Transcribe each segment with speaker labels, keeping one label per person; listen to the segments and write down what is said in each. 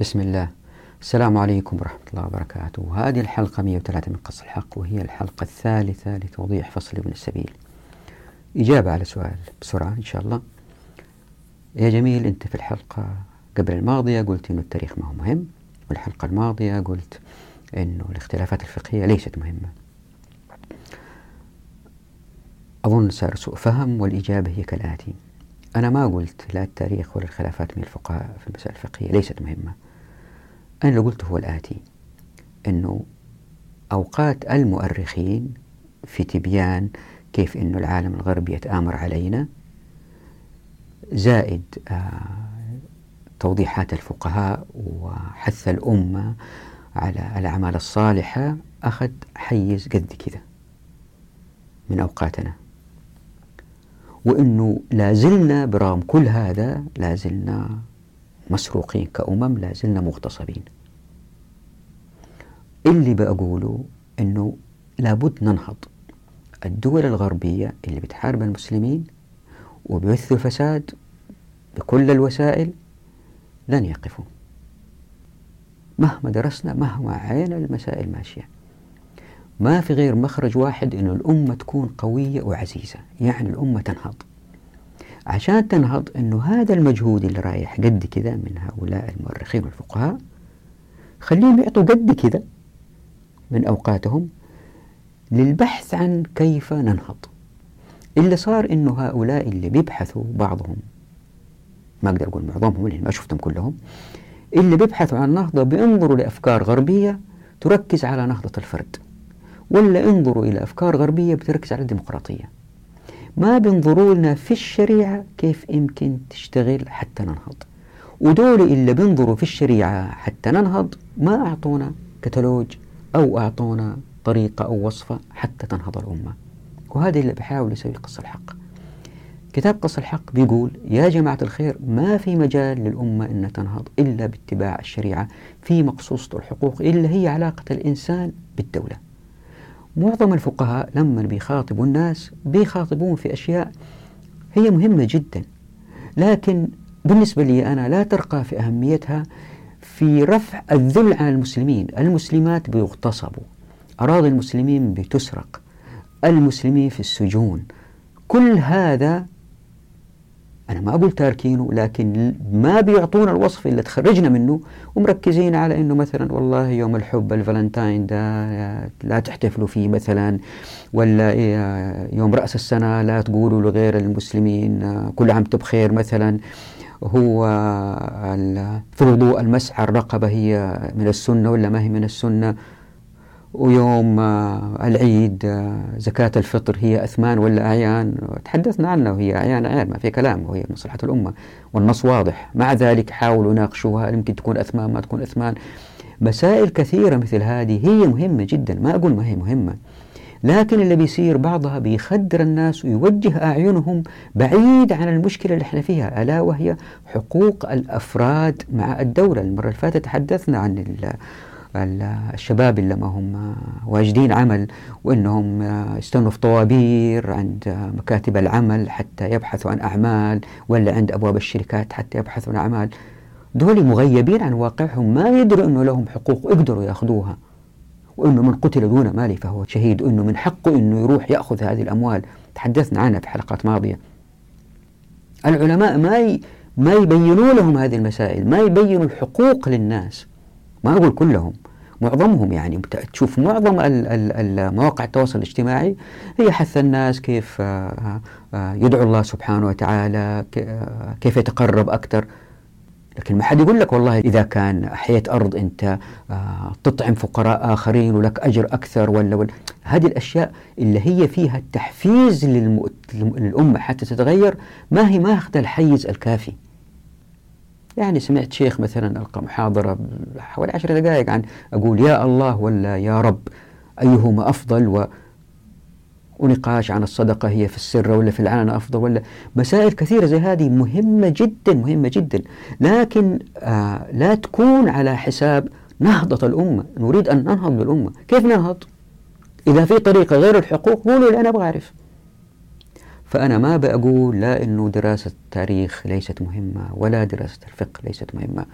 Speaker 1: بسم الله. السلام عليكم ورحمة الله وبركاته. هذه الحلقة 103 من قص الحق وهي الحلقة الثالثة لتوضيح فصل ابن السبيل. إجابة على سؤال بسرعة إن شاء الله. يا جميل أنت في الحلقة قبل الماضية قلت أنه التاريخ ما هو مهم والحلقة الماضية قلت أنه الاختلافات الفقهية ليست مهمة. أظن صار سوء فهم والإجابة هي كالآتي. أنا ما قلت لا التاريخ ولا الخلافات من الفقهاء في المسائل الفقهية ليست مهمة. أنا اللي قلته هو الآتي أنه أوقات المؤرخين في تبيان كيف أنه العالم الغربي يتآمر علينا زائد آه توضيحات الفقهاء وحث الأمة على الأعمال الصالحة أخذ حيز قد كذا من أوقاتنا. وأنه لازلنا برغم كل هذا لازلنا مسروقين كأمم لازلنا مغتصبين. اللي بقوله أنه لابد ننهض. الدول الغربية اللي بتحارب المسلمين وبيثوا الفساد بكل الوسائل لن يقفوا. مهما درسنا مهما عينا المسائل ماشية. ما في غير مخرج واحد أن الأمة تكون قوية وعزيزة يعني الأمة تنهض. عشان تنهض أنه هذا المجهود اللي رايح قد كذا من هؤلاء المؤرخين والفقهاء خليهم يعطوا قد كذا من أوقاتهم للبحث عن كيف ننهض. اللي صار أنه هؤلاء اللي بيبحثوا بعضهم ما أقدر أقول معظمهم لأن ما شفتهم كلهم اللي بيبحثوا عن نهضة بينظروا لأفكار غربية تركز على نهضة الفرد ولا انظروا إلى أفكار غربية بتركز على الديمقراطية. ما بينظروا لنا في الشريعة كيف يمكن تشتغل حتى ننهض. ودول اللي بينظروا في الشريعة حتى ننهض ما أعطونا كتالوج أو أعطونا طريقة أو وصفة حتى تنهض الأمة. وهذا اللي بحاول يسوي قص الحق. كتاب قص الحق بيقول يا جماعة الخير ما في مجال للأمة أن تنهض إلا باتباع الشريعة في مقصوصة الحقوق إلا هي علاقة الإنسان بالدولة. معظم الفقهاء لما بيخاطبوا الناس بيخاطبون في أشياء هي مهمة جدا. لكن بالنسبة لي أنا لا ترقى في أهميتها في رفع الذل عن المسلمين. المسلمات بيغتصبوا أراضي المسلمين بتسرق المسلمين في السجون. كل هذا أنا ما أقول تاركينه لكن ما بيعطونا الوصف اللي تخرجنا منه ومركزين على أنه مثلا والله يوم الحب الفالنتاين ده لا تحتفلوا فيه مثلا ولا يوم رأس السنة لا تقولوا لغير المسلمين كل عام بخير مثلا. هو في الوضوء المسح الرقبة هي من السنة ولا ما هي من السنة؟ ويوم العيد زكاة الفطر هي أثمان ولا أعيان؟ تحدثنا عنها وهي أعيان أعيان ما في كلام وهي مصلحة الأمة والنص واضح. مع ذلك حاولوا ناقشوها يمكن تكون أثمان ما تكون أثمان. مسائل كثيرة مثل هذه هي مهمة جدا ما أقول ما هي مهمة لكن اللي بيصير بعضها بيخدر الناس ويوجه أعينهم بعيد عن المشكلة اللي إحنا فيها ألا وهي حقوق الأفراد مع الدولة. المرة اللي فاتت تحدثنا عن الشباب اللي ما هم واجدين عمل وإنهم يستنوا في طوابير عند مكاتب العمل حتى يبحثوا عن أعمال ولا عند أبواب الشركات حتى يبحثوا عن أعمال. دول مغيبين عن واقعهم ما يدروا إنه لهم حقوق يقدروا ياخذوها. وإنه من قتل دون مال فهو شهيد وإنه من حقه إنه يروح يأخذ هذه الأموال. تحدثنا عنها في حلقات ماضية. العلماء ما ي... ما يبينوا لهم هذه المسائل ما يبينوا الحقوق للناس. ما أقول كلهم. معظمهم يعني. تشوف معظم مواقع التواصل الاجتماعي هي حث الناس كيف يدعو الله سبحانه وتعالى كيف يتقرب أكثر. لكن ما حد يقول لك والله إذا كان أحييت أرض أنت تطعم فقراء آخرين ولك أجر أكثر ولا, ولا. هذه الأشياء اللي هي فيها التحفيز للأمة حتى تتغير ما هي ما أخذ الحيز الكافي. يعني سمعت شيخ مثلا ألقى محاضرة حوالي عشر دقائق عن أقول يا الله ولا يا رب أيهما أفضل؟ و ونقاش عن الصدقة هي في السر ولا في العلن أفضل ولا؟ مسائل كثيرة زي هذه مهمة جدا مهمة جدا. لكن آه لا تكون على حساب نهضة الأمة. نريد أن ننهض بالأمة كيف ننهض إذا في طريقة غير الحقوق قولوا لي أنا أبغى أعرف. فأنا ما بقول لا أنه دراسة التاريخ ليست مهمة ولا دراسة الفقه ليست مهمة.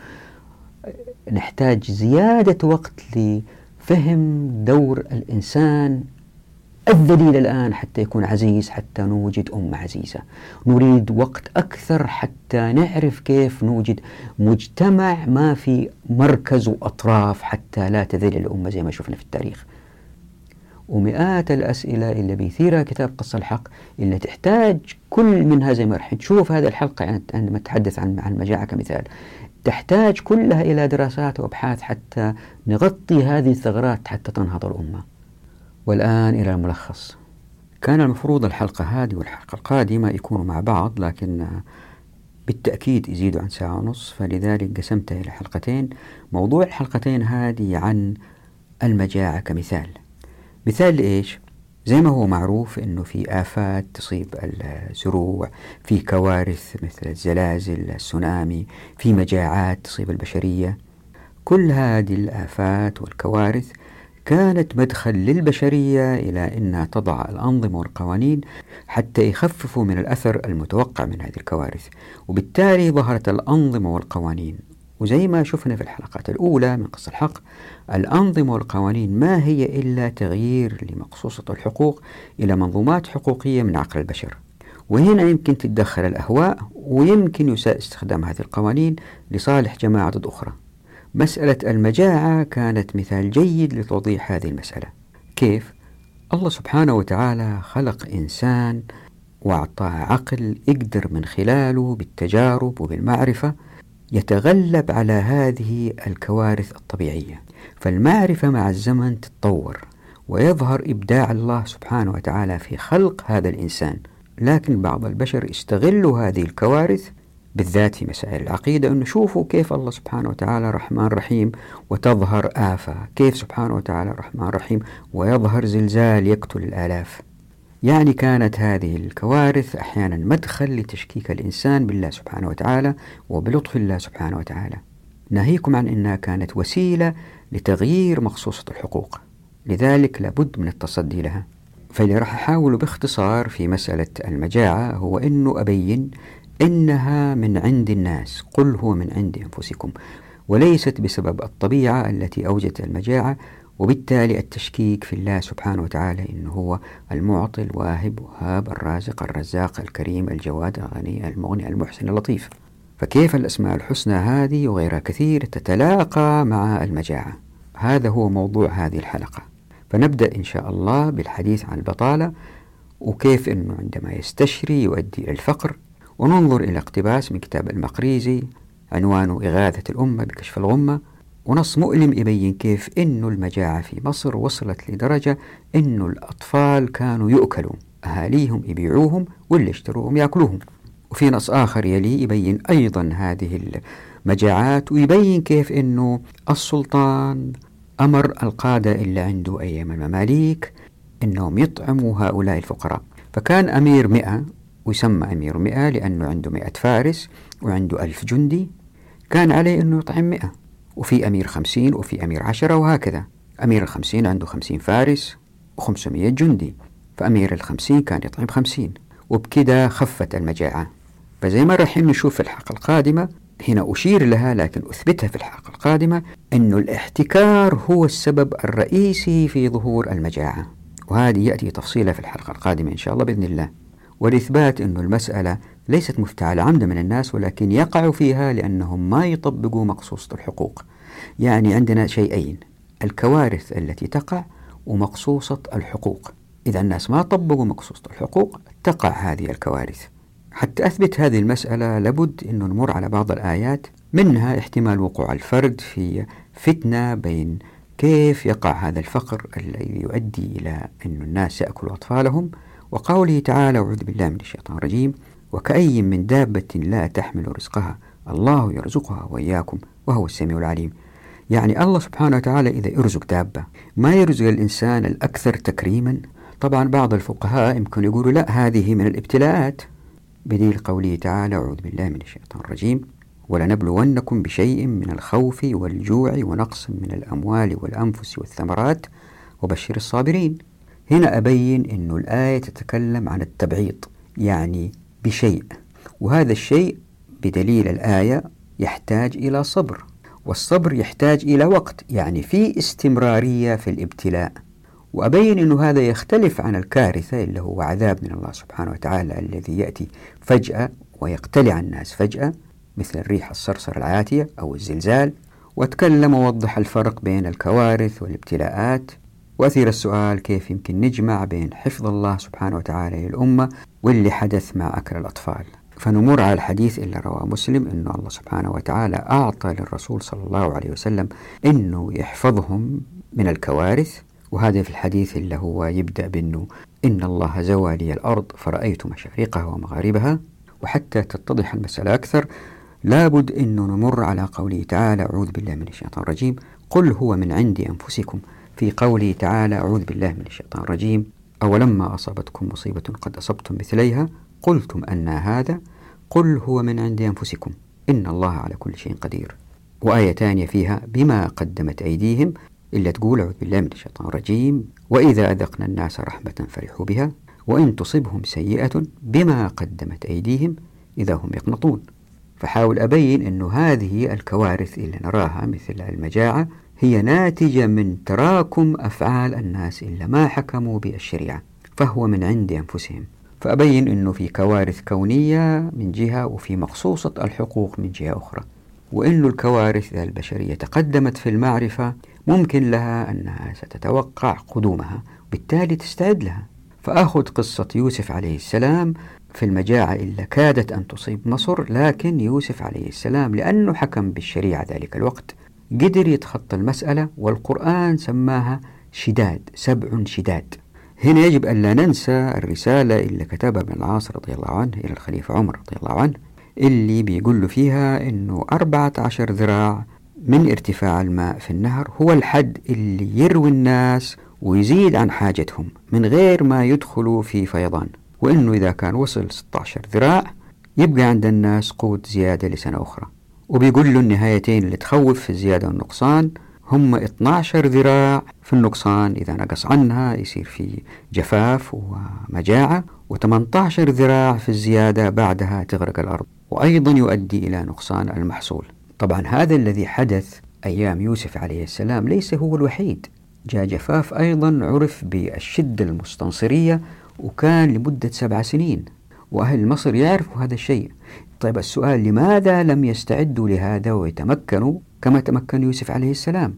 Speaker 1: نحتاج زيادة وقت لفهم دور الإنسان الذليل الآن حتى يكون عزيز حتى نوجد أمة عزيزة. نريد وقت أكثر حتى نعرف كيف نوجد مجتمع ما في مركز وأطراف حتى لا تذل الأمة زي ما شفنا في التاريخ. ومئات الأسئلة اللي بيثيرها كتاب قص الحق اللي تحتاج كل منها زي ما رح نشوف هذه الحلقة عندما نتحدث عن المجاعة كمثال. تحتاج كلها إلى دراسات وأبحاث حتى نغطي هذه الثغرات حتى تنهض الأمة. والآن إلى الملخص. كان المفروض الحلقة هذه والحلقة القادمة يكونوا مع بعض لكن بالتأكيد يزيدوا عن ساعة ونص فلذلك قسمتها إلى حلقتين. موضوع الحلقتين هذه عن المجاعة كمثال. مثال لإيش؟ زي ما هو معروف أنه في آفات تصيب الزروع في كوارث مثل الزلازل السونامي في مجاعات تصيب البشرية. كل هذه الآفات والكوارث كانت مدخل للبشرية إلى أنها تضع الأنظمة والقوانين حتى يخففوا من الأثر المتوقع من هذه الكوارث. وبالتالي ظهرت الأنظمة والقوانين. وزي ما شفنا في الحلقات الأولى من قصة الحق الأنظمة والقوانين ما هي إلا تغيير لمقصوصة الحقوق إلى منظومات حقوقية من عقل البشر. وهنا يمكن تتدخل الأهواء ويمكن يساء استخدام هذه القوانين لصالح جماعة ضد أخرى. مسألة المجاعة كانت مثال جيد لتوضيح هذه المسألة. كيف؟ الله سبحانه وتعالى خلق إنسان وأعطاه عقل يقدر من خلاله بالتجارب وبالمعرفة يتغلب على هذه الكوارث الطبيعية. فالمعرفة مع الزمن تتطور ويظهر إبداع الله سبحانه وتعالى في خلق هذا الإنسان. لكن بعض البشر استغلوا هذه الكوارث بالذات في مسائل العقيدة أنه شوفوا كيف الله سبحانه وتعالى رحمن رحيم وتظهر آفة كيف سبحانه وتعالى رحمن رحيم ويظهر زلزال يقتل الآلاف. يعني كانت هذه الكوارث أحيانا مدخل لتشكيك الإنسان بالله سبحانه وتعالى وبلطف الله سبحانه وتعالى. ناهيكم عن أنها كانت وسيلة لتغيير مخصوصة الحقوق. لذلك لابد من التصدي لها. فاللي راح أحاول باختصار في مسألة المجاعة هو أنه أبين إنها من عند الناس. قل هو من عند أنفسكم. وليست بسبب الطبيعة التي أوجدت المجاعة وبالتالي التشكيك في الله سبحانه وتعالى إنه هو المعطي الواهب وهاب الرازق الرزاق الكريم الجواد الغني المغني المحسن اللطيف. فكيف الأسماء الحسنى هذه وغيرها كثير تتلاقى مع المجاعة؟ هذا هو موضوع هذه الحلقة. فنبدأ إن شاء الله بالحديث عن البطالة وكيف أنه عندما يستشري يؤدي إلى الفقر. وننظر إلى اقتباس من كتاب المقريزي عنوانه إغاثة الأمة بكشف الغمة. ونص مؤلم يبين كيف أن المجاعة في مصر وصلت لدرجة أن الأطفال كانوا يؤكلوا أهاليهم يبيعوهم واللي اشتروهم يأكلوهم. وفي نص آخر يلي يبين أيضا هذه المجاعات ويبين كيف أنه السلطان أمر القادة اللي عنده أيام المماليك أنهم يطعموا هؤلاء الفقراء. فكان أمير مئة ويسمى أمير مئة لأنه عنده مئة فارس وعنده ألف جندي كان عليه أنه يطعم مئة. وفي أمير خمسين وفي أمير عشرة وهكذا. أمير الخمسين عنده خمسين فارس وخمسمية جندي فأمير الخمسين كان يطعم خمسين. وبكذا خفت المجاعة. فزي ما راح نشوف في الحلقة القادمة هنا أشير لها لكن أثبتها في الحلقة القادمة أن الاحتكار هو السبب الرئيسي في ظهور المجاعة. وهذه يأتي تفصيلها في الحلقة القادمة إن شاء الله بإذن الله. والإثبات أن المسألة ليست مفتعلة عمدا من الناس ولكن يقعوا فيها لأنهم ما يطبقوا مقصوصة الحقوق. يعني عندنا شيئين الكوارث التي تقع ومقصوصة الحقوق. إذا الناس ما طبقوا مقصوصة الحقوق تقع هذه الكوارث. حتى أثبت هذه المسألة لابد أن نمر على بعض الآيات منها احتمال وقوع الفرد في فتنة بين كيف يقع هذا الفقر الذي يؤدي إلى أن الناس يأكلوا أطفالهم. وقوله تعالى أعوذ بالله من الشيطان الرجيم وكأي من دابة لا تحمل رزقها الله يرزقها وإياكم وهو السميع العليم. يعني الله سبحانه وتعالى إذا يرزق دابة ما يرزق الإنسان الأكثر تكريما؟ طبعا بعض الفقهاء يمكن يقولوا لا هذه من الابتلاءات. بدليل قوله تعالى أعوذ بالله من الشيطان الرجيم ولنبلونكم بشيء من الخوف والجوع ونقص من الأموال والأنفس والثمرات وبشر الصابرين. هنا أبين أن الآية تتكلم عن التبعيض يعني بشيء وهذا الشيء بدليل الآية يحتاج إلى صبر والصبر يحتاج إلى وقت يعني في استمرارية في الابتلاء. وأبين أن هذا يختلف عن الكارثة اللي هو عذاب من الله سبحانه وتعالى الذي يأتي فجأة ويقتلع الناس فجأة مثل الريح الصرصر العاتية أو الزلزال وتكلم ووضح الفرق بين الكوارث والابتلاءات. وأثير السؤال كيف يمكن نجمع بين حفظ الله سبحانه وتعالى للأمة واللي حدث مع أكل الأطفال؟ فنمر على الحديث اللي رواه مسلم أن الله سبحانه وتعالى أعطى للرسول صلى الله عليه وسلم أنه يحفظهم من الكوارث وهذا في الحديث اللي هو يبدأ بأنه إن الله زوى لي الأرض فرأيت مشارقها ومغاربها وحتى تتضح المسألة أكثر لابد أنه نمر على قوله تعالى أعوذ بالله من الشيطان الرجيم قل هو من عند أنفسكم في قوله تعالى أعوذ بالله من الشيطان الرجيم أولما أصابتكم مصيبة قد أصبتم مثليها؟ قلتم أن هذا قل هو من عند أنفسكم إن الله على كل شيء قدير. وآية ثانية فيها بما قدمت أيديهم إلا تقول أعوذ بالله من الشيطان الرجيم وإذا أذقنا الناس رحمة فرحوا بها وإن تصبهم سيئة بما قدمت أيديهم إذا هم يقنطون. فحاول أبين أن هذه الكوارث اللي نراها مثل المجاعة هي ناتجة من تراكم أفعال الناس إلا ما حكموا بالشريعة فهو من عند أنفسهم. فأبين أنه في كوارث كونية من جهة وفي مقصوصة الحقوق من جهة أخرى. وأن الكوارث إذا البشرية تقدمت في المعرفة ممكن لها أنها ستتوقع قدومها بالتالي تستعد لها. فأخذ قصة يوسف عليه السلام في المجاعة إلا كادت أن تصيب مصر لكن يوسف عليه السلام لأنه حكم بالشريعة ذلك الوقت. قدر يتخطى المسألة والقرآن سماها شداد سبع شداد. هنا يجب أن لا ننسى الرسالة اللي كتبها ابن العاص رضي الله عنه إلى الخليفة عمر رضي الله عنه اللي بيقول له فيها أنه أربعة عشر ذراع من ارتفاع الماء في النهر هو الحد اللي يروي الناس ويزيد عن حاجتهم من غير ما يدخلوا في فيضان. وأنه إذا كان وصل 16 ذراع يبقى عند الناس قوت زيادة لسنة أخرى. وبيقول له النهايتين اللي تخوف في الزيادة والنقصان هم 12 ذراع في النقصان. إذا نقص عنها يصير في جفاف ومجاعة و18 ذراع في الزيادة بعدها تغرق الأرض وأيضا يؤدي إلى نقصان المحصول. طبعا هذا الذي حدث أيام يوسف عليه السلام ليس هو الوحيد. جاء جفاف أيضا عرف بالشدة المستنصرية وكان لمدة سبع سنين وأهل مصر يعرفوا هذا الشيء. طيب السؤال لماذا لم يستعدوا لهذا ويتمكنوا كما تمكن يوسف عليه السلام؟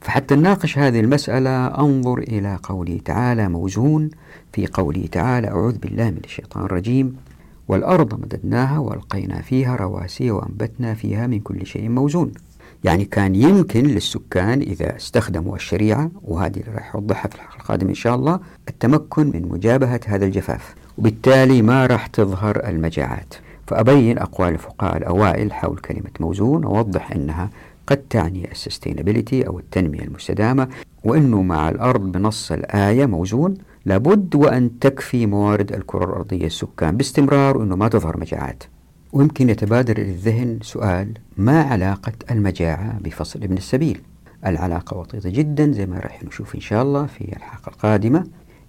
Speaker 1: فحتى نناقش هذه المسألة أنظر إلى قوله تعالى موزون في قوله تعالى أعوذ بالله من الشيطان الرجيم والأرض مددناها وألقينا فيها رواسي وأنبتنا فيها من كل شيء موزون. يعني كان يمكن للسكان إذا استخدموا الشريعة وهذه اللي راح أوضحها في الحلقة القادمة إن شاء الله التمكن من مجابهة هذا الجفاف. وبالتالي ما راح تظهر المجاعات. فأبين أقوال الفقهاء الأوائل حول كلمة موزون وأوضح أنها قد تعني ال sustainability أو التنمية المستدامة وأنه مع الأرض بنص الآية موزون لابد وأن تكفي موارد الكرة الأرضية السكان باستمرار وأنه ما تظهر مجاعات. ويمكن يتبادر إلى الذهن سؤال ما علاقة المجاعة بفصل ابن السبيل؟ العلاقة وطيدة جدا زي ما راح نشوف إن شاء الله في الحلقة القادمة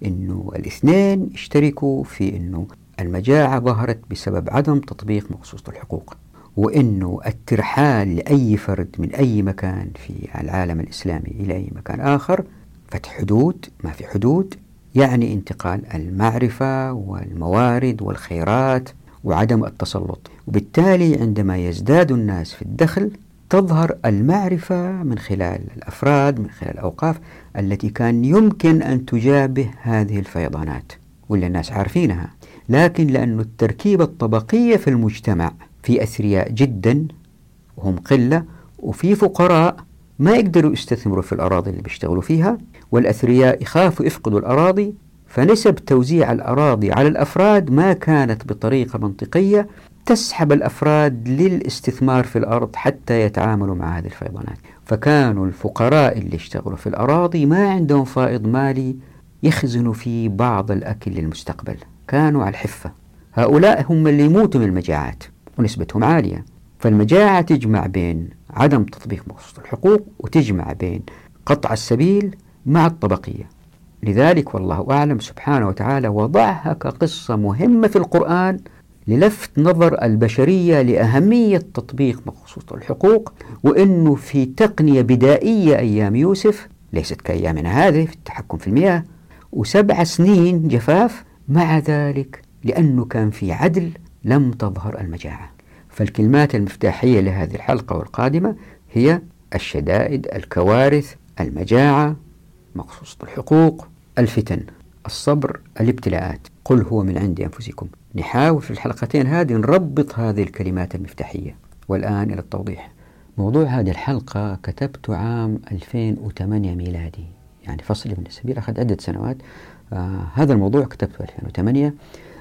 Speaker 1: أنه الاثنين اشتركوا في أنه المجاعة ظهرت بسبب عدم تطبيق مقصوصة الحقوق وأنه الترحال لأي فرد من أي مكان في العالم الإسلامي إلى أي مكان آخر فتح حدود ما في حدود يعني انتقال المعرفة والموارد والخيرات وعدم التسلط. وبالتالي عندما يزداد الناس في الدخل تظهر المعرفة من خلال الأفراد من خلال الأوقاف التي كان يمكن أن تجابه هذه الفيضانات. واللي الناس عارفينها؟ لكن لأن التركيبة الطبقية في المجتمع في أثرياء جدا وهم قلة وفي فقراء ما يقدروا يستثمروا في الأراضي اللي بيشتغلوا فيها والأثرياء يخافوا يفقدوا الأراضي فنسب توزيع الأراضي على الأفراد ما كانت بطريقة منطقية تسحب الأفراد للاستثمار في الأرض حتى يتعاملوا مع هذه الفيضانات. فكانوا الفقراء اللي اشتغلوا في الأراضي ما عندهم فائض مالي يخزنوا فيه بعض الأكل للمستقبل. كانوا على الحفة. هؤلاء هم اللي يموتوا من المجاعات ونسبتهم عالية. فالمجاعة تجمع بين عدم تطبيق مقصود الحقوق وتجمع بين قطع السبيل مع الطبقية. لذلك والله أعلم سبحانه وتعالى وضعها كقصة مهمة في القرآن للفت نظر البشرية لأهمية تطبيق مخصوص الحقوق وأنه في تقنية بدائية أيام يوسف ليست كأيامنا هذه في التحكم في المياه وسبع سنين جفاف مع ذلك لأنه كان في عدل لم تظهر المجاعة. فالكلمات المفتاحية لهذه الحلقة والقادمة هي الشدائد الكوارث المجاعة مقصوصة الحقوق الفتن الصبر الابتلاءات. قل هو من عند أنفسكم. نحاول في الحلقتين هذه نربط هذه الكلمات المفتاحية. والآن إلى التوضيح. موضوع هذه الحلقة كتبته عام 2008 ميلادي. يعني فصل ابن السبيل أخذ عدة سنوات. آه هذا الموضوع كتبته 2008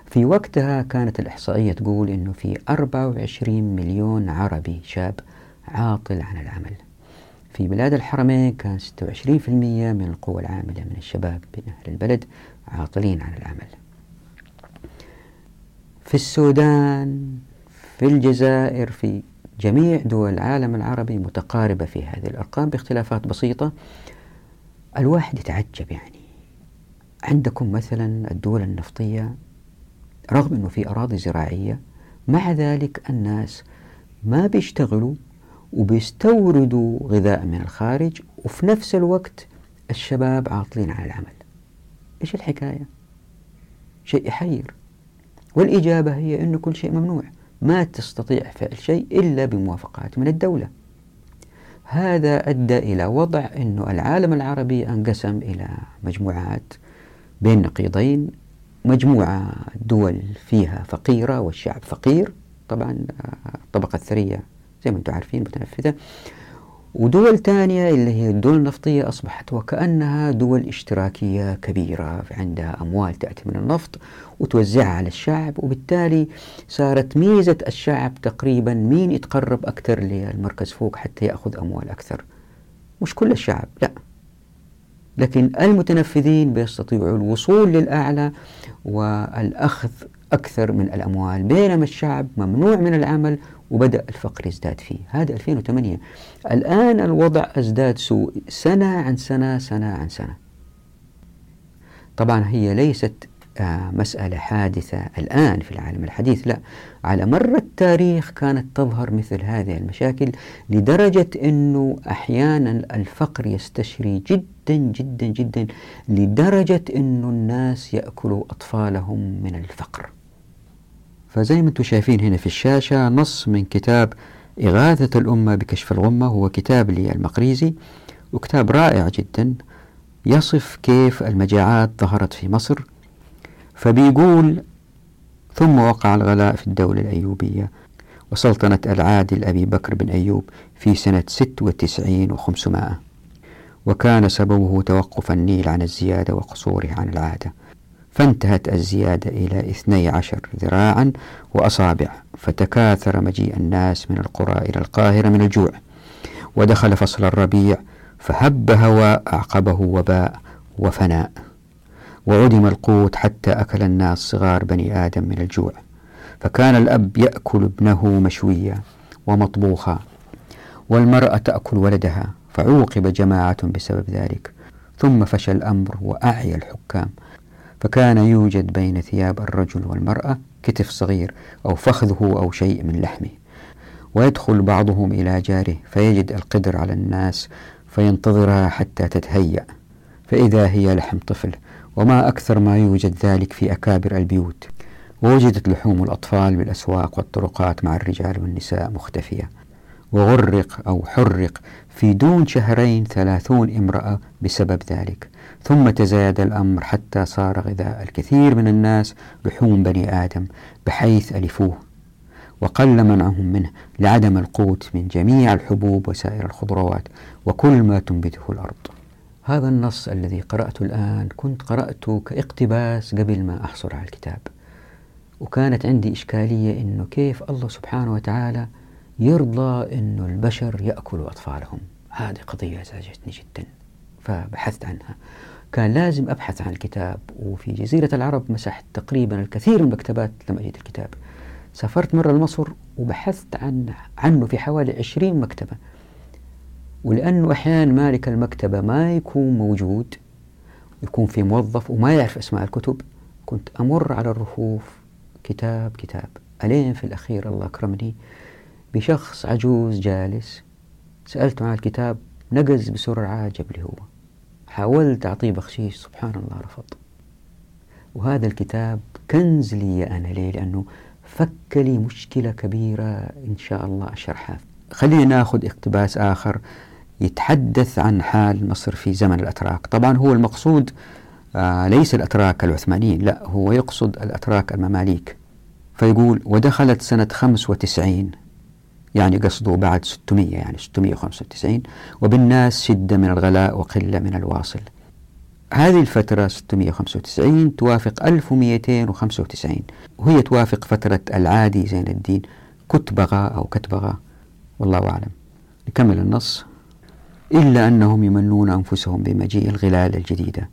Speaker 1: في وقتها كانت الإحصائية تقول أنه في 24 مليون عربي شاب عاطل عن العمل. في بلاد الحرمين كان 26% من القوى العاملة من الشباب من أهل البلد عاطلين عن العمل. في السودان في الجزائر في جميع دول العالم العربي متقاربة في هذه الأرقام باختلافات بسيطة. الواحد يتعجب يعني. عندكم مثلا الدول النفطية رغم أنه في أراضي زراعية مع ذلك الناس ما بيشتغلوا وبيستوردوا غذاء من الخارج وفي نفس الوقت الشباب عاطلين عن العمل. إيش الحكاية؟ شيء يحير والإجابة هي أنه كل شيء ممنوع. ما تستطيع فعل شيء إلا بموافقات من الدولة. هذا أدى إلى وضع أنه العالم العربي أنقسم إلى مجموعات. بين نقيضين. مجموعة دول فيها فقيرة والشعب فقير. طبعا الطبقة الثرية زي ما أنتم عارفين متنفذة. ودول ثانية اللي هي الدول النفطية أصبحت وكأنها دول اشتراكية كبيرة عندها أموال تأتي من النفط وتوزعها على الشعب وبالتالي صارت ميزة الشعب تقريبا مين يتقرب أكثر للمركز فوق حتى يأخذ أموال أكثر؟ مش كل الشعب لا. لكن المتنفذين بيستطيعوا الوصول للأعلى والأخذ أكثر من الأموال. بينما الشعب ممنوع من العمل وبدأ الفقر يزداد فيه. هذا 2008 الآن الوضع أزداد سوء سنة عن سنة سنة عن سنة. طبعا هي ليست آه، مسألة حادثة الآن في العالم الحديث لا. على مر التاريخ كانت تظهر مثل هذه المشاكل لدرجة أنه أحيانا الفقر يستشري جدا جدا جدا لدرجة أنه الناس يأكلوا أطفالهم من الفقر. فزي ما أنتم شايفين هنا في الشاشة نص من كتاب إغاثة الأمة بكشف الغمة هو كتاب للمقريزي وكتاب رائع جدا يصف كيف المجاعات ظهرت في مصر. فبيقول ثم وقع الغلاء في الدولة الأيوبية وسلطنة العادل أبي بكر بن أيوب في سنة ست وتسعين وخمسمائة. وكان سببه توقف النيل عن الزيادة وقصوره عن العادة. فانتهت الزيادة إلى اثني عشر ذراعا وأصابع فتكاثر مجيء الناس من القرى إلى القاهرة من الجوع. ودخل فصل الربيع فهب هواء أعقبه وباء وفناء. وعدم القوت حتى أكل الناس صغار بني آدم من الجوع. فكان الأب يأكل ابنه مشويا ومطبوخا والمرأة تأكل ولدها. فعوقب جماعة بسبب ذلك. ثم فشى الأمر وأعيا الحكام. فكان يوجد بين ثياب الرجل والمرأة كتف صغير أو فخذه أو شيء من لحمه. ويدخل بعضهم إلى جاره فيجد القدر على الناس فينتظرها حتى تتهيأ. فإذا هي لحم طفل وما أكثر ما يوجد ذلك في أكابر البيوت. ووجدت لحوم الأطفال بالأسواق والطرقات مع الرجال والنساء مختفية. وغرق أو حرق في دون شهرين ثلاثون امرأة بسبب ذلك. ثم تزايد الأمر حتى صار غذاء الكثير من الناس لحوم بني آدم بحيث ألفوه. وقل منعهم منه لعدم القوت من جميع الحبوب وسائر الخضروات وكل ما تنبته الأرض. هذا النص الذي قرأته الآن كنت قرأته كاقتباس قبل ما أحصل على الكتاب. وكانت عندي إشكالية أنه كيف الله سبحانه وتعالى يرضى أنه البشر يأكلوا أطفالهم. هذه قضية أزعجتني جدا فبحثت عنها. كان لازم أبحث عن الكتاب وفي جزيرة العرب مسحت تقريبا الكثير من المكتبات لم أجد الكتاب. سافرت مرة لمصر وبحثت عن عنه في حوالي عشرين مكتبة. ولأنه أحيانا مالك المكتبة ما يكون موجود يكون في موظف وما يعرف أسماء الكتب كنت أمر على الرفوف كتاب كتاب. ألين في الأخير الله أكرمني. بشخص عجوز جالس. سألته عن الكتاب نقز بسرعة جاب لي هو. حاولت أعطيه بخشيش سبحان الله رفض. وهذا الكتاب كنز لي أنا. ليه؟ لأنه فك لي مشكلة كبيرة إن شاء الله أشرحها. خلينا ناخذ اقتباس آخر يتحدث عن حال مصر في زمن الأتراك. طبعا هو المقصود آه ليس الأتراك العثمانيين لا هو يقصد الأتراك المماليك. فيقول ودخلت سنة 95 يعني قصده بعد 600 يعني 695 وبالناس شدة من الغلاء وقلة من الواصل. هذه الفترة 695 توافق 1295 وهي توافق فترة العادي زين الدين كتبغى أو كتبغى والله أعلم. نكمل النص. إلا أنهم يمنون أنفسهم بمجيء الغلال الجديدة.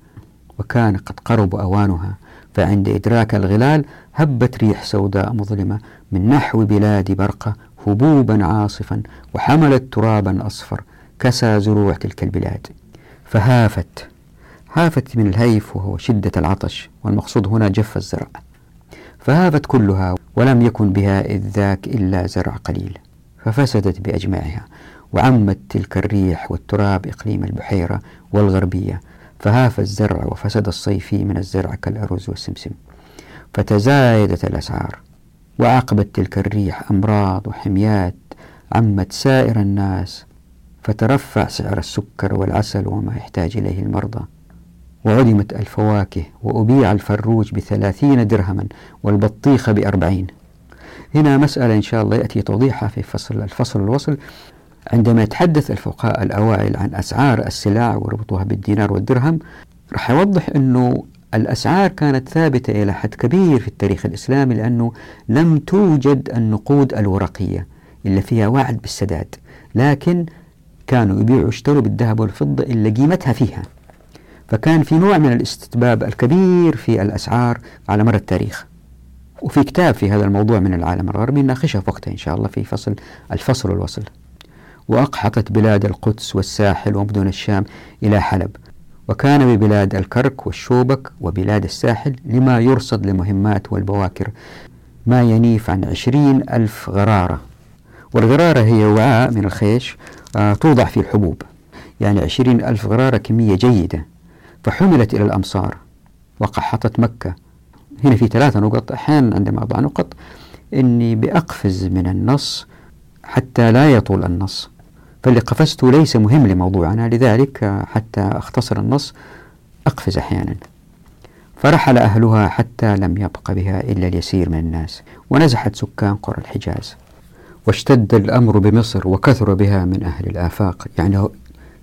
Speaker 1: وكان قد قرب أوانها فعند إدراك الغلال هبت ريح سوداء مظلمة من نحو بلاد برقة هبوبا عاصفا وحملت ترابا أصفر كسى زروع تلك البلاد. فهافت هافت من الهيف وهو شدة العطش والمقصود هنا جف الزرع. فهافت كلها ولم يكن بها إذ ذاك إلا زرع قليل ففسدت بأجمعها وعمت تلك الريح والتراب إقليم البحيرة والغربية. فهاف الزرع وفسد الصيفي من الزرع كالأرز والسمسم فتزايدت الأسعار. وعقبت تلك الريح أمراض وحميات عمت سائر الناس فترفع سعر السكر والعسل وما يحتاج إليه المرضى. وعدمت الفواكه وأبيع الفروج بثلاثين درهما والبطيخ بأربعين. هنا مسألة إن شاء الله يأتي توضيحها في فصل الفصل الوصل. عندما يتحدث الفقهاء الأوائل عن أسعار السلع وربطها بالدينار والدرهم راح يوضح أنه الأسعار كانت ثابتة إلى حد كبير في التاريخ الإسلامي لأنه لم توجد النقود الورقية اللي فيها وعد بالسداد لكن كانوا يبيعوا ويشتروا بالذهب والفضة اللي قيمتها فيها. فكان في نوع من الاستتباب الكبير في الأسعار على مر التاريخ. وفي كتاب في هذا الموضوع من العالم الغربي نناقشها في وقتها إن شاء الله في فصل الفصل والوصل. وأقحطت بلاد القدس والساحل ومدن الشام إلى حلب. وكان ببلاد الكرك والشوبك وبلاد الساحل لما يرصد لمهمات والبواكر ما ينيف عن عشرين ألف غرارة. والغرارة هي وعاء من الخيش آه توضع فيه الحبوب. يعني عشرين ألف غرارة كمية جيدة. فحملت إلى الأمصار وقحطت مكة. هنا في ثلاثة نقط أحيانا عندما أضع نقط إني بأقفز من النص حتى لا يطول النص. فاللي قفزته ليس مهم لموضوعنا لذلك حتى أختصر النص أقفز أحيانا. فرحل أهلها حتى لم يبق بها إلا اليسير من الناس ونزحت سكان قرى الحجاز. واشتد الأمر بمصر وكثر بها من أهل الآفاق يعني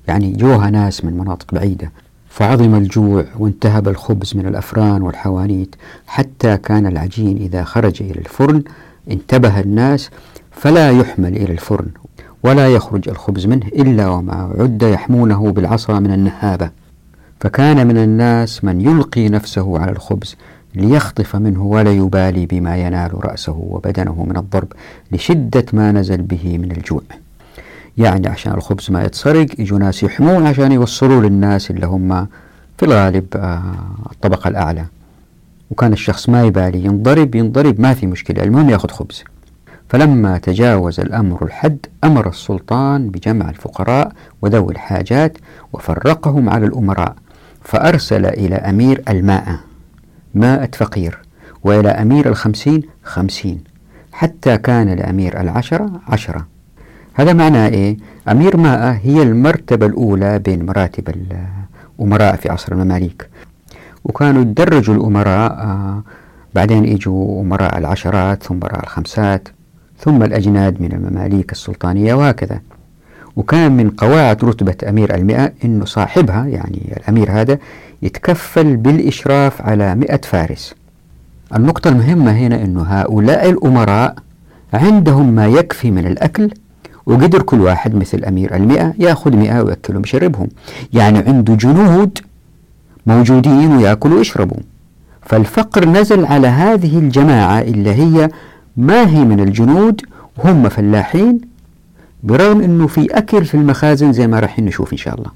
Speaker 1: يعني جوها ناس من مناطق بعيدة. فعظم الجوع وانتهب الخبز من الأفران والحوانيت حتى كان العجين إذا خرج إلى الفرن انتبه الناس فلا يحمل إلى الفرن ولا يخرج الخبز منه إلا وما عد يحمونه بالعصا من النهابة. فكان من الناس من يلقي نفسه على الخبز ليخطف منه ولا يبالي بما ينال رأسه وبدنه من الضرب لشدة ما نزل به من الجوع. يعني عشان الخبز ما يتسرق يجوا ناس يحموه عشان يوصلوا للناس اللي هم في الغالب آه، الطبقة الأعلى. وكان الشخص ما يبالي ينضرب ينضرب ما في مشكلة. المهم يأخذ خبز. فلما تجاوز الأمر الحد أمر السلطان بجمع الفقراء وذوي الحاجات وفرقهم على الأمراء فأرسل إلى أمير الماء. ماء فقير وإلى أمير الخمسين خمسين حتى كان لأمير العشرة عشرة. هذا معناه إيه؟ أمير ماء هي المرتبة الأولى بين مراتب الأمراء في عصر المماليك. وكانوا يدرجوا الأمراء آه بعدين يجوا أمراء العشرات ثم أمراء الخمسات. ثم الأجناد من المماليك السلطانية وهكذا. وكان من قواعد رتبة أمير المئة أنه صاحبها يعني الأمير هذا يتكفل بالإشراف على مئة فارس. النقطة المهمة هنا أنه هؤلاء الأمراء عندهم ما يكفي من الأكل وقدر كل واحد مثل أمير المئة يأخذ مئة ويأكلهم ويشربهم يعني عنده جنود موجودين ويأكلوا ويشربوا. فالفقر نزل على هذه الجماعة اللي هي ما هي من الجنود وهم فلاحين؟ برغم أنه في أكل في المخازن زي ما راح نشوف إن شاء الله.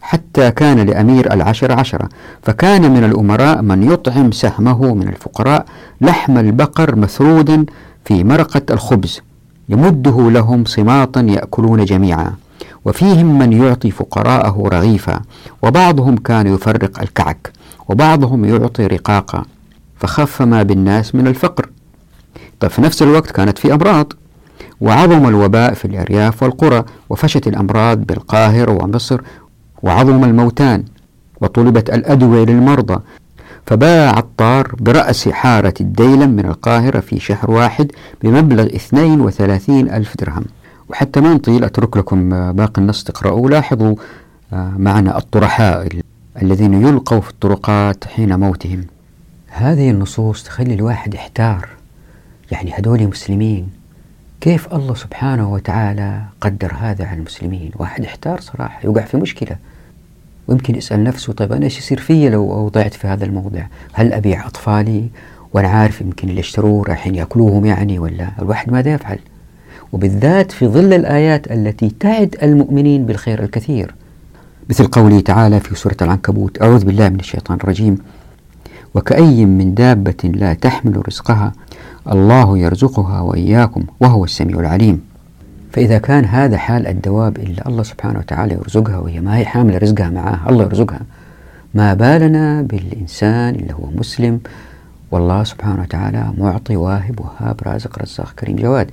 Speaker 1: حتى كان لأمير العشر عشرة فكان من الأمراء من يطعم سهمه من الفقراء لحم البقر مثرودا في مرقة الخبز يمده لهم صماطا يأكلون جميعا وفيهم من يعطي فقراءه رغيفا وبعضهم كان يفرق الكعك وبعضهم يعطي رقاقا فخف ما بالناس من الفقر. في نفس الوقت كانت في أمراض. وعظم الوباء في الأرياف والقرى وفشت الأمراض بالقاهرة ومصر وعظم الموتان وطلبت الأدوية للمرضى. فباع عطار برأس حارة الديلم من القاهرة في شهر واحد بمبلغ 32 ألف درهم. وحتى ما نطيل أترك لكم باقي النص تقرأوا لاحظوا آه، معنى الطرحاء الذين يلقوا في الطرقات حين موتهم. هذه النصوص تخلي الواحد يحتار. يعني هذول مسلمين. كيف الله سبحانه وتعالى قدر هذا على المسلمين؟ واحد يحتار صراحة يوقع في مشكلة. ويمكن يسأل نفسه طيب أنا إيش يصير فيا لو وضعت في هذا الموضع هل أبيع أطفالي؟ وأنا عارف يمكن اللي اشتروه رايحين يأكلوهم يعني ولا؟ الواحد ماذا يفعل؟ وبالذات في ظل الآيات التي تعد المؤمنين بالخير الكثير. مثل قوله تعالى في سورة العنكبوت أعوذ بالله من الشيطان الرجيم. وكأي من دابة لا تحمل رزقها الله يرزقها وإياكم وهو السميع العليم. فإذا كان هذا حال الدواب إلا الله سبحانه وتعالى يرزقها وهي ما هي حاملة رزقها معاه الله يرزقها. ما بالنا بالإنسان اللي هو مسلم والله سبحانه وتعالى معطي واهب وهاب رازق رزاق كريم جواد.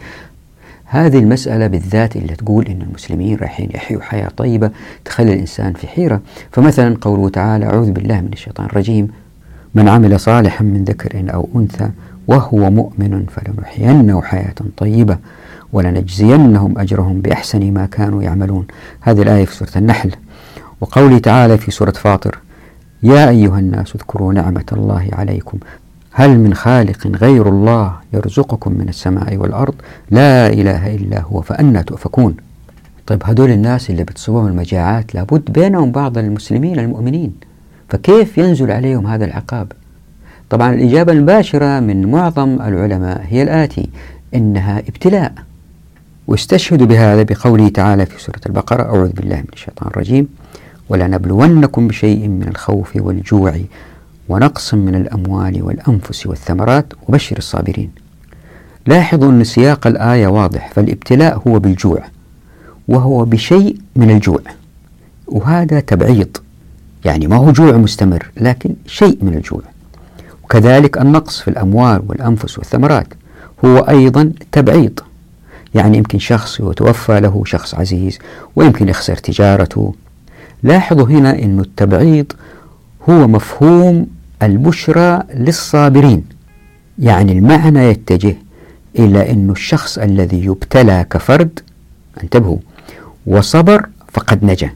Speaker 1: هذه المسألة بالذات اللي تقول إن المسلمين رايحين يحيوا حياة طيبة تخلي الإنسان في حيرة. فمثلا قوله تعالى أعوذ بالله من الشيطان الرجيم من عمل صالحا من ذكر أو أنثى وهو مؤمن فلنحيينه حياة طيبة ولنجزينهم أجرهم بأحسن ما كانوا يعملون. هذه الآية في سورة النحل. وقوله تعالى في سورة فاطر يا أيها الناس اذكروا نعمة الله عليكم. هل من خالق غير الله يرزقكم من السماء والأرض؟ لا إله إلا هو فأنا تؤفكون. طيب هدول الناس اللي بتصيبهم المجاعات لابد بينهم بعض المسلمين المؤمنين فكيف ينزل عليهم هذا العقاب؟ طبعا الإجابة المباشرة من معظم العلماء هي الآتي إنها ابتلاء. واستشهدوا بهذا بقوله تعالى في سورة البقرة أعوذ بالله من الشيطان الرجيم. ولنبلونكم بشيء من الخوف والجوع ونقص من الأموال والأنفس والثمرات وبشر الصابرين. لاحظوا أن سياق الآية واضح فالابتلاء هو بالجوع وهو بشيء من الجوع وهذا تبعيض يعني ما هو جوع مستمر لكن شيء من الجوع. وكذلك النقص في الأموال والأنفس والثمرات هو أيضا تبعيض. يعني يمكن شخص يتوفى له شخص عزيز ويمكن يخسر تجارته. لاحظوا هنا أن التبعيض هو مفهوم البشرى للصابرين. يعني المعنى يتجه إلى أن الشخص الذي يبتلى كفرد انتبهوا وصبر فقد نجا.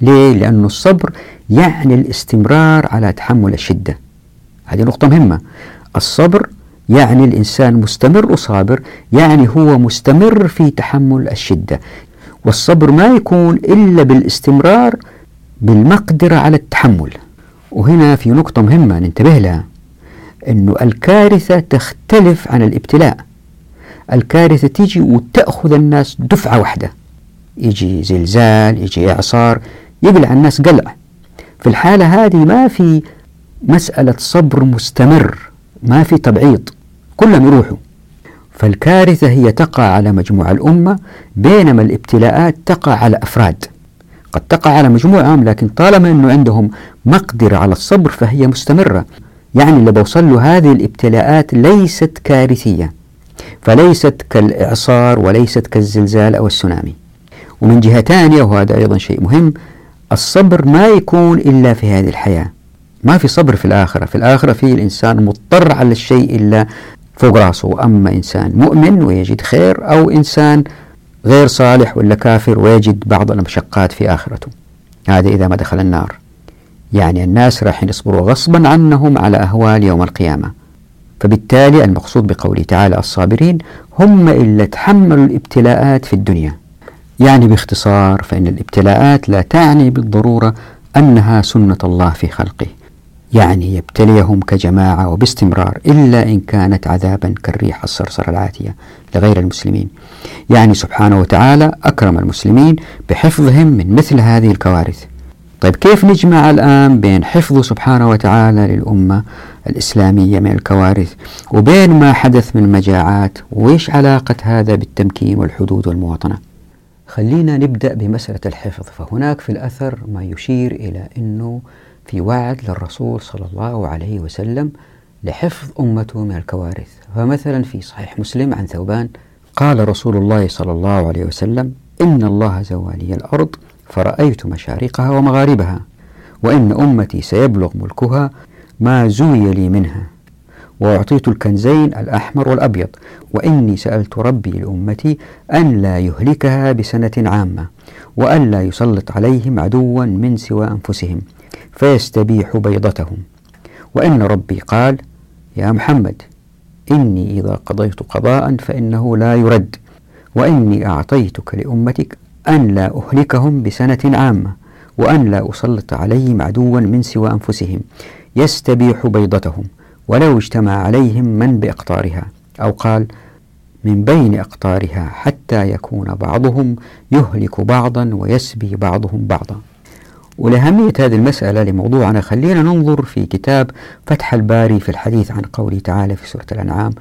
Speaker 1: ليه؟ لأن الصبر يعني الاستمرار على تحمل الشدة. هذه نقطة مهمة. الصبر يعني الإنسان مستمر وصابر يعني هو مستمر في تحمل الشدة. والصبر ما يكون إلا بالاستمرار بالمقدرة على التحمل. وهنا في نقطة مهمة ننتبه لها أنه الكارثة تختلف عن الابتلاء. الكارثة تيجي وتأخذ الناس دفعة واحدة. يجي زلزال يجي إعصار يقلع الناس قلع. في الحالة هذه ما في مسألة صبر مستمر ما في تبعيض كلهم يروحوا. فالكارثة هي تقع على مجموع الأمة بينما الابتلاءات تقع على أفراد. قد تقع على مجموعهم لكن طالما أنه عندهم مقدرة على الصبر فهي مستمرة. يعني اللي بوصل له هذه الابتلاءات ليست كارثية فليست كالإعصار وليست كالزلزال أو السونامي. ومن جهة ثانية وهذا أيضا شيء مهم الصبر ما يكون إلا في هذه الحياة. ما في صبر في الآخرة. في الآخرة في الإنسان مضطر على الشيء إلا فوق راسه. أما إنسان مؤمن ويجد خير أو إنسان غير صالح ولا كافر ويجد بعض المشقات في آخرته. هذا إذا ما دخل النار. يعني الناس راح يصبروا غصبا عنهم على أهوال يوم القيامة. فبالتالي المقصود بقوله تعالى الصابرين هم اللي تحملوا الابتلاءات في الدنيا. يعني باختصار فإن الابتلاءات لا تعني بالضرورة أنها سنة الله في خلقه. يعني يبتليهم كجماعة وباستمرار إلا إن كانت عذابا كالريح الصرصر العاتية لغير المسلمين. يعني سبحانه وتعالى أكرم المسلمين بحفظهم من مثل هذه الكوارث. طيب كيف نجمع الآن بين حفظه سبحانه وتعالى للأمة الإسلامية من الكوارث وبين ما حدث من المجاعات وإيش علاقة هذا بالتمكين والحدود والمواطنة؟ خلينا نبدأ بمسألة الحفظ فهناك في الأثر ما يشير إلى أنه في وعد للرسول صلى الله عليه وسلم لحفظ أمته من الكوارث. فمثلا في صحيح مسلم عن ثوبان قال رسول الله صلى الله عليه وسلم إن الله زوالي الأرض فرأيت مشارقها ومغاربها وإن أمتي سيبلغ ملكها ما زوي لي منها وأعطيت الكنزين الأحمر والأبيض وإني سألت ربي لأمتي أن لا يهلكها بسنة عامة وأن لا يسلط عليهم عدوا من سوى أنفسهم. فيستبيح بيضتهم. وإن ربي قال يا محمد إني إذا قضيت قضاء فإنه لا يرد. وإني أعطيتك لأمتك أن لا أهلكهم بسنة عامة وأن لا أسلط عليهم عدوا من سوى أنفسهم. يستبيح بيضتهم ولو اجتمع عليهم من بإقطارها. أو قال من بين أقطارها حتى يكون بعضهم يهلك بعضا ويسبي بعضهم بعضا. ولأهمية هذه المسألة لموضوعنا خلينا ننظر في كتاب فتح الباري في الحديث عن قوله تعالى في سورة الأنعام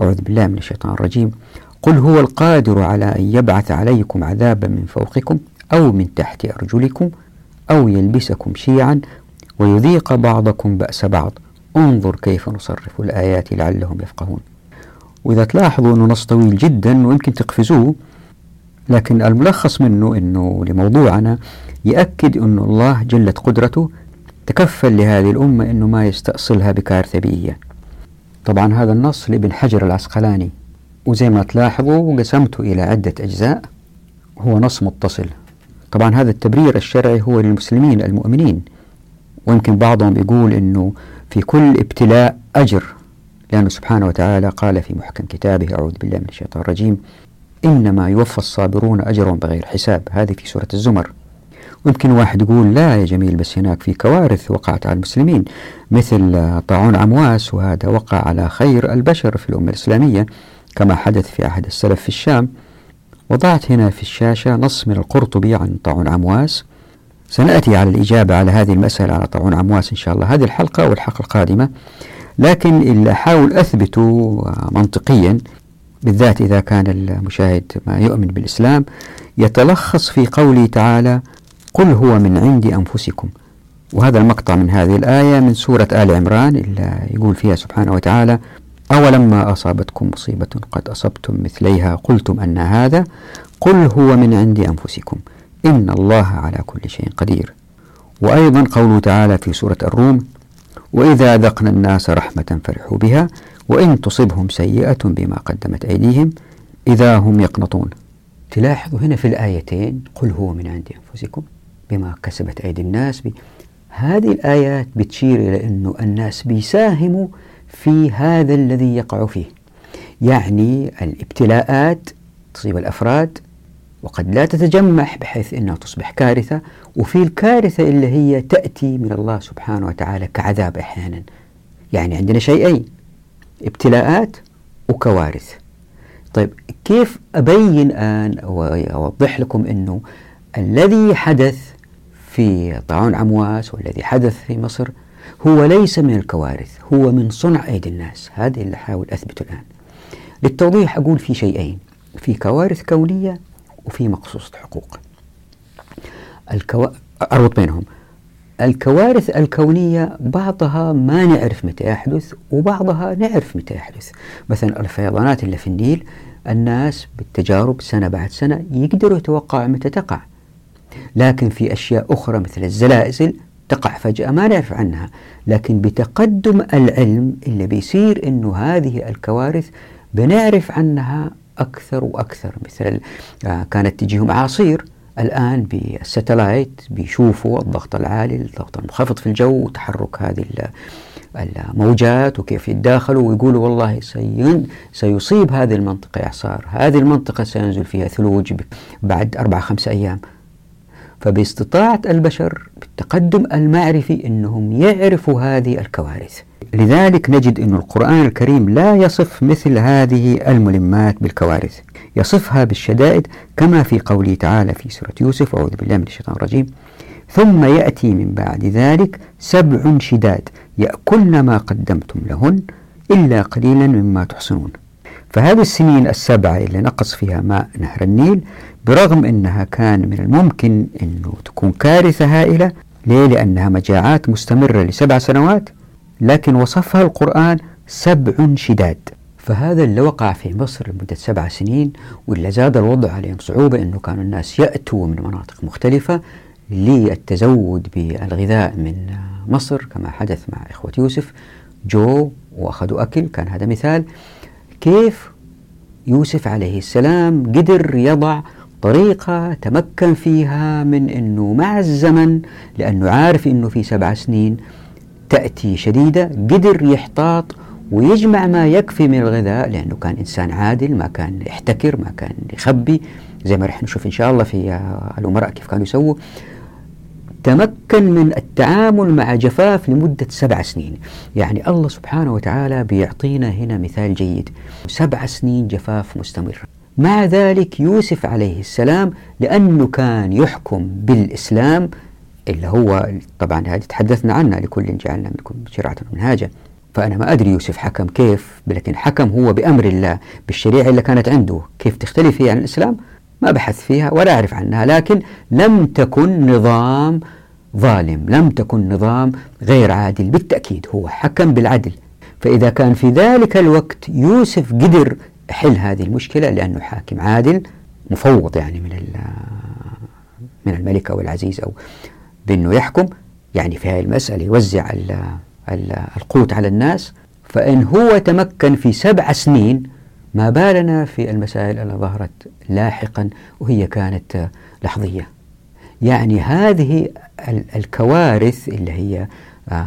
Speaker 1: أعوذ بالله من الشيطان الرجيم قل هو القادر على أن يبعث عليكم عذابا من فوقكم أو من تحت أرجلكم أو يلبسكم شيعا ويذيق بعضكم بأس بعض. انظر كيف نصرف الآيات لعلهم يفقهون. وإذا تلاحظوا أنه نص طويل جدا ويمكن تقفزوه لكن الملخص منه أنه لموضوعنا يأكد أن الله جلت قدرته تكفل لهذه الأمة أنه ما يستأصلها بكارثة بيئية طبعا هذا النص لابن حجر العسقلاني وزي ما تلاحظوا قسمته إلى عدة أجزاء هو نص متصل. طبعا هذا التبرير الشرعي هو للمسلمين المؤمنين ويمكن بعضهم يقول أنه في كل ابتلاء أجر لأنه سبحانه وتعالى قال في محكم كتابه أعوذ بالله من الشيطان الرجيم إنما يوفى الصابرون أجرهم بغير حساب. هذه في سورة الزمر. ويمكن واحد يقول لا يا جميل بس هناك في كوارث وقعت على المسلمين مثل طاعون عمواس وهذا وقع على خير البشر في الأمة الإسلامية كما حدث في عهد السلف في الشام. وضعت هنا في الشاشة نص من القرطبي عن طاعون عمواس سنأتي على الإجابة على هذه المسألة على طاعون عمواس إن شاء الله. هذه الحلقة والحلقة القادمة. لكن اللي أحاول أثبته منطقيا بالذات إذا كان المشاهد ما يؤمن بالإسلام يتلخص في قوله تعالى قل هو من عند أنفسكم. وهذا المقطع من هذه الآية من سورة آل عمران اللي يقول فيها سبحانه وتعالى أولما أصابتكم مصيبة قد أصبتم مثليها قلتم أن هذا قل هو من عند أنفسكم. إن الله على كل شيء قدير. وأيضا قوله تعالى في سورة الروم وإذا ذقنا الناس رحمة فرحوا بها وإن تصبهم سيئة بما قدمت أيديهم إذا هم يقنطون. تلاحظوا هنا في الآيتين قل هو من عند أنفسكم بما كسبت أيدي الناس. بي هذه الآيات بتشير إلى أنه الناس بيساهموا في هذا الذي يقع فيه. يعني الابتلاءات تصيب الأفراد وقد لا تتجمح بحيث أنها تصبح كارثة وفي الكارثة اللي هي تأتي من الله سبحانه وتعالى كعذاب أحيانا. يعني عندنا شيئين. ابتلاءات وكوارث. طيب كيف أبين الآن وأوضح لكم أنه الذي حدث في طاعون عمواس والذي حدث في مصر هو ليس من الكوارث هو من صنع أيدي الناس. هذا اللي أحاول أثبته الآن. للتوضيح أقول في شيئين في كوارث كونية وفي مقصوصة حقوق. الكو... أربط بينهم. الكوارث الكونية بعضها ما نعرف متى يحدث وبعضها نعرف متى يحدث. مثلا الفيضانات اللي في النيل الناس بالتجارب سنة بعد سنة يقدروا يتوقعوا متى تقع. لكن في أشياء أخرى مثل الزلازل تقع فجأة ما نعرف عنها. لكن بتقدم العلم اللي بيصير أنه هذه الكوارث بنعرف عنها أكثر وأكثر. مثل آه، كانت تجيهم أعاصير الآن بالستلايت بيشوفوا الضغط العالي الضغط المنخفض في الجو وتحرك هذه الموجات وكيف يتداخلوا ويقولوا والله سيصيب هذه المنطقة إعصار. هذه المنطقة سينزل فيها ثلوج بعد أربع خمسة أيام. فباستطاعة البشر بالتقدم المعرفي أنهم يعرفوا هذه الكوارث. لذلك نجد أن القرآن الكريم لا يصف مثل هذه الملمات بالكوارث يصفها بالشدائد كما في قوله تعالى في سورة يوسف أعوذ بالله من الشيطان الرجيم ثم يأتي من بعد ذلك سبع شداد يأكلن ما قدمتم لهن إلا قليلا مما تحصنون فهذه السنين السبعة اللي نقص فيها ماء نهر النيل برغم أنها كان من الممكن أنه تكون كارثة هائلة ليه؟ لأنها مجاعات مستمرة لسبع سنوات لكن وصفها القرآن سبع شداد. فهذا اللي وقع في مصر لمدة سبع سنين واللي زاد الوضع عليهم صعوبة أنه كانوا الناس يأتوا من مناطق مختلفة للتزود بالغذاء من مصر كما حدث مع إخوة يوسف جو وأخذوا أكل. كان هذا مثال. كيف يوسف عليه السلام قدر يضع طريقة تمكن فيها من أنه مع الزمن لأنه عارف أنه في سبع سنين تأتي شديدة قدر يحتاط ويجمع ما يكفي من الغذاء لأنه كان إنسان عادل ما كان يحتكر ما كان يخبي. زي ما رح نشوف إن شاء الله في الأمراء كيف كانوا يسووا. تمكن من التعامل مع جفاف لمدة سبع سنين. يعني الله سبحانه وتعالى بيعطينا هنا مثال جيد. سبع سنين جفاف مستمر. مع ذلك يوسف عليه السلام لأنه كان يحكم بالإسلام اللي هو طبعا هذه تحدثنا عنها لكل جعلنا منكم شرعة منهاجا فأنا ما أدري يوسف حكم كيف لكن حكم هو بأمر الله بالشريعة اللي كانت عنده. كيف تختلف هي عن الإسلام؟ ما بحث فيها ولا أعرف عنها لكن لم تكن نظام ظالم لم تكن نظام غير عادل. بالتأكيد هو حكم بالعدل. فإذا كان في ذلك الوقت يوسف قدر حل هذه المشكلة لأنه حاكم عادل مفوض يعني من من الملك أو العزيز أو بأنه يحكم يعني في هذه المسألة يوزع القوت على الناس. فإن هو تمكن في سبع سنين ما بالنا في المسائل التي ظهرت لاحقا وهي كانت لحظية. يعني هذه الكوارث اللي هي آه،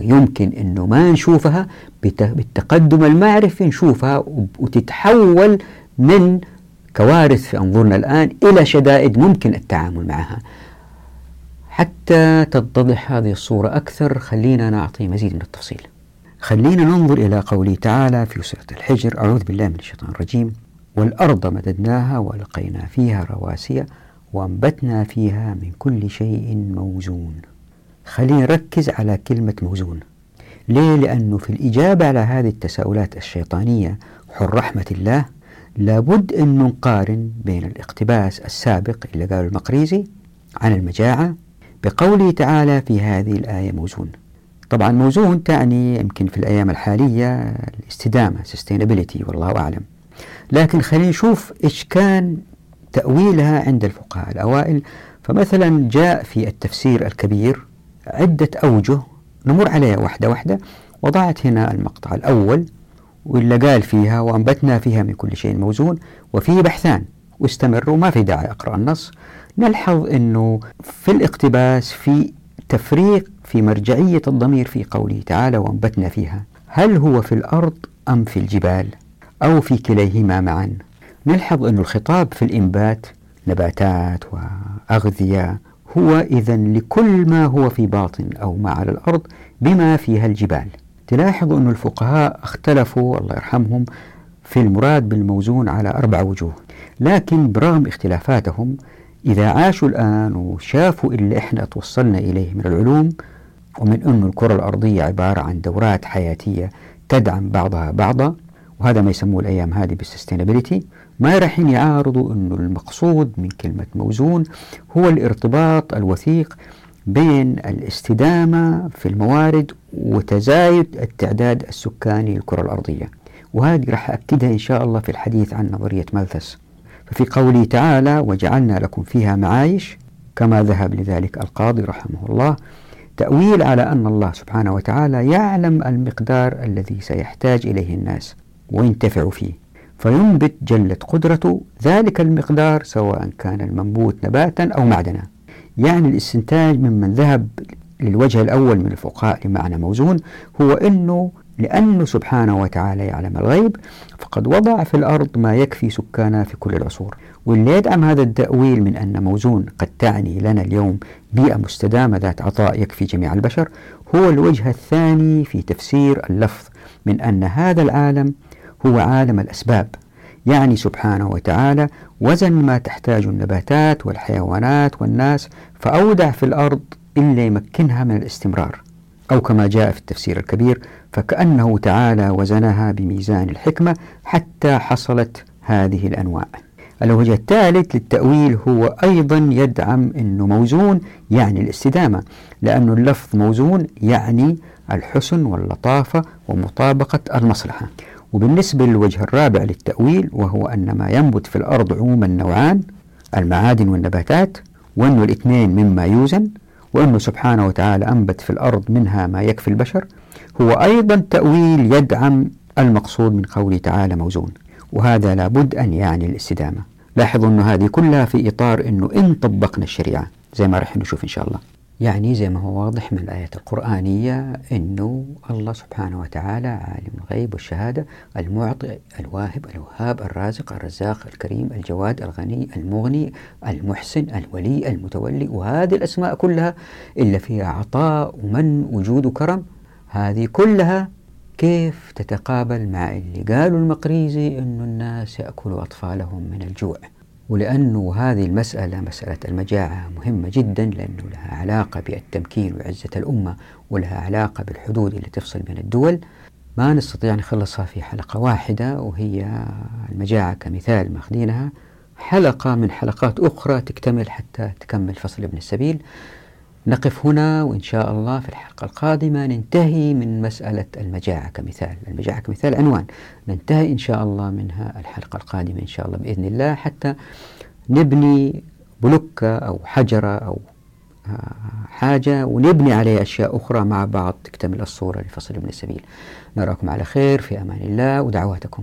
Speaker 1: يمكن أنه ما نشوفها بالتقدم المعرفي نشوفها وتتحول من كوارث في أنظرنا الآن إلى شدائد ممكن التعامل معها. حتى تتضح هذه الصورة أكثر خلينا نعطي مزيد من التفصيل. خلينا ننظر إلى قوله تعالى في سورة الحجر أعوذ بالله من الشيطان الرجيم. والأرض مددناها وألقينا فيها رواسي وأنبتنا فيها من كل شيء موزون. خلينا نركز على كلمة موزون. ليه؟ لأنه في الإجابة على هذه التساؤلات الشيطانية حر رحمة الله لابد أن نقارن بين الاقتباس السابق اللي قاله المقريزي عن المجاعة بقوله تعالى في هذه الآية موزون. طبعا موزون تعني يمكن في الأيام الحالية الاستدامة sustainability والله أعلم. لكن خلينا نشوف إيش كان تأويلها عند الفقهاء الأوائل. فمثلا جاء في التفسير الكبير عدة أوجه نمر عليها واحدة واحدة. وضعت هنا المقطع الأول واللي قال فيها وأنبتنا فيها من كل شيء موزون. وفيه بحثان واستمروا ما في داعي أقرأ النص. نلحظ أنه في الاقتباس في تفريق في مرجعية الضمير في قوله تعالى وأنبتنا فيها. هل هو في الأرض أم في الجبال أو في كليهما معا؟ نلحظ أن الخطاب في الإنبات نباتات وأغذية هو إذا لكل ما هو في باطن أو ما على الأرض بما فيها الجبال. تلاحظ أن الفقهاء اختلفوا الله يرحمهم في المراد بالموزون على أربع وجوه لكن برغم اختلافاتهم إذا عاشوا الآن وشافوا اللي إحنا توصلنا إليه من العلوم ومن أن الكرة الأرضية عبارة عن دورات حياتية تدعم بعضها بعضا وهذا ما يسموه الأيام هذه بالسستينابيلتي ما رايحين يعارضوا أنه المقصود من كلمة موزون هو الارتباط الوثيق بين الاستدامة في الموارد وتزايد التعداد السكاني للكرة الأرضية. وهذه راح أكدها إن شاء الله في الحديث عن نظرية مالثس. ففي قوله تعالى وجعلنا لكم فيها معايش كما ذهب لذلك القاضي رحمه الله. تأويل على أن الله سبحانه وتعالى يعلم المقدار الذي سيحتاج إليه الناس وينتفع فيه فينبت جلت قدرته ذلك المقدار سواء كان المنبوت نباتا أو معدنا. يعني الاستنتاج ممن ذهب للوجه الأول من الفقهاء لمعنى موزون هو أنه لأنه سبحانه وتعالى يعلم الغيب فقد وضع في الأرض ما يكفي سكانها في كل العصور. واللي يدعم هذا التأويل من أن موزون قد تعني لنا اليوم بيئة مستدامة ذات عطاء يكفي جميع البشر هو الوجه الثاني في تفسير اللفظ من أن هذا العالم هو عالم الأسباب. يعني سبحانه وتعالى وزن ما تحتاج النباتات والحيوانات والناس فأودع في الأرض إلا يمكنها من الاستمرار. أو كما جاء في التفسير الكبير فكأنه تعالى وزنها بميزان الحكمة حتى حصلت هذه الأنواع. الوجه الثالث للتأويل هو أيضا يدعم أنه موزون يعني الاستدامة لأن اللفظ موزون يعني الحسن واللطافة ومطابقة المصلحة. وبالنسبة للوجه الرابع للتأويل وهو أن ما ينبت في الأرض عموما نوعان المعادن والنباتات وأنه الاثنين مما يوزن وأنه سبحانه وتعالى أنبت في الأرض منها ما يكفي البشر هو أيضا تأويل يدعم المقصود من قوله تعالى موزون وهذا لابد أن يعني الاستدامة. لاحظوا أن هذه كلها في إطار أنه إن طبقنا الشريعة زي ما رح نشوف إن شاء الله. يعني زي ما هو واضح من الآيات القرآنية أنه الله سبحانه وتعالى عالم الغيب والشهادة المعطي الواهب الوهاب الرازق الرزاق الكريم الجواد الغني المغني المحسن الولي المتولي وهذه الأسماء كلها إلا فيها عطاء ومن وجود وكرم. هذه كلها كيف تتقابل مع اللي قالوا المقريزي أن الناس يأكلوا أطفالهم من الجوع؟ ولأنه هذه المسألة مسألة المجاعة مهمة جدا لأنه لها علاقة بالتمكين وعزة الأمة ولها علاقة بالحدود اللي تفصل بين الدول. ما نستطيع نخلصها في حلقة واحدة وهي المجاعة كمثال ماخذينها. حلقة من حلقات أخرى تكتمل حتى تكمل فصل ابن السبيل. نقف هنا وإن شاء الله في الحلقة القادمة ننتهي من مسألة المجاعة كمثال. المجاعة كمثال عنوان. ننتهي إن شاء الله منها الحلقة القادمة إن شاء الله بإذن الله. حتى نبني بلوكة أو حجرة أو آه، حاجة ونبني عليها أشياء أخرى مع بعض. تكتمل الصورة لفصل ابن السبيل. نراكم على خير. في أمان الله. ودعواتكم.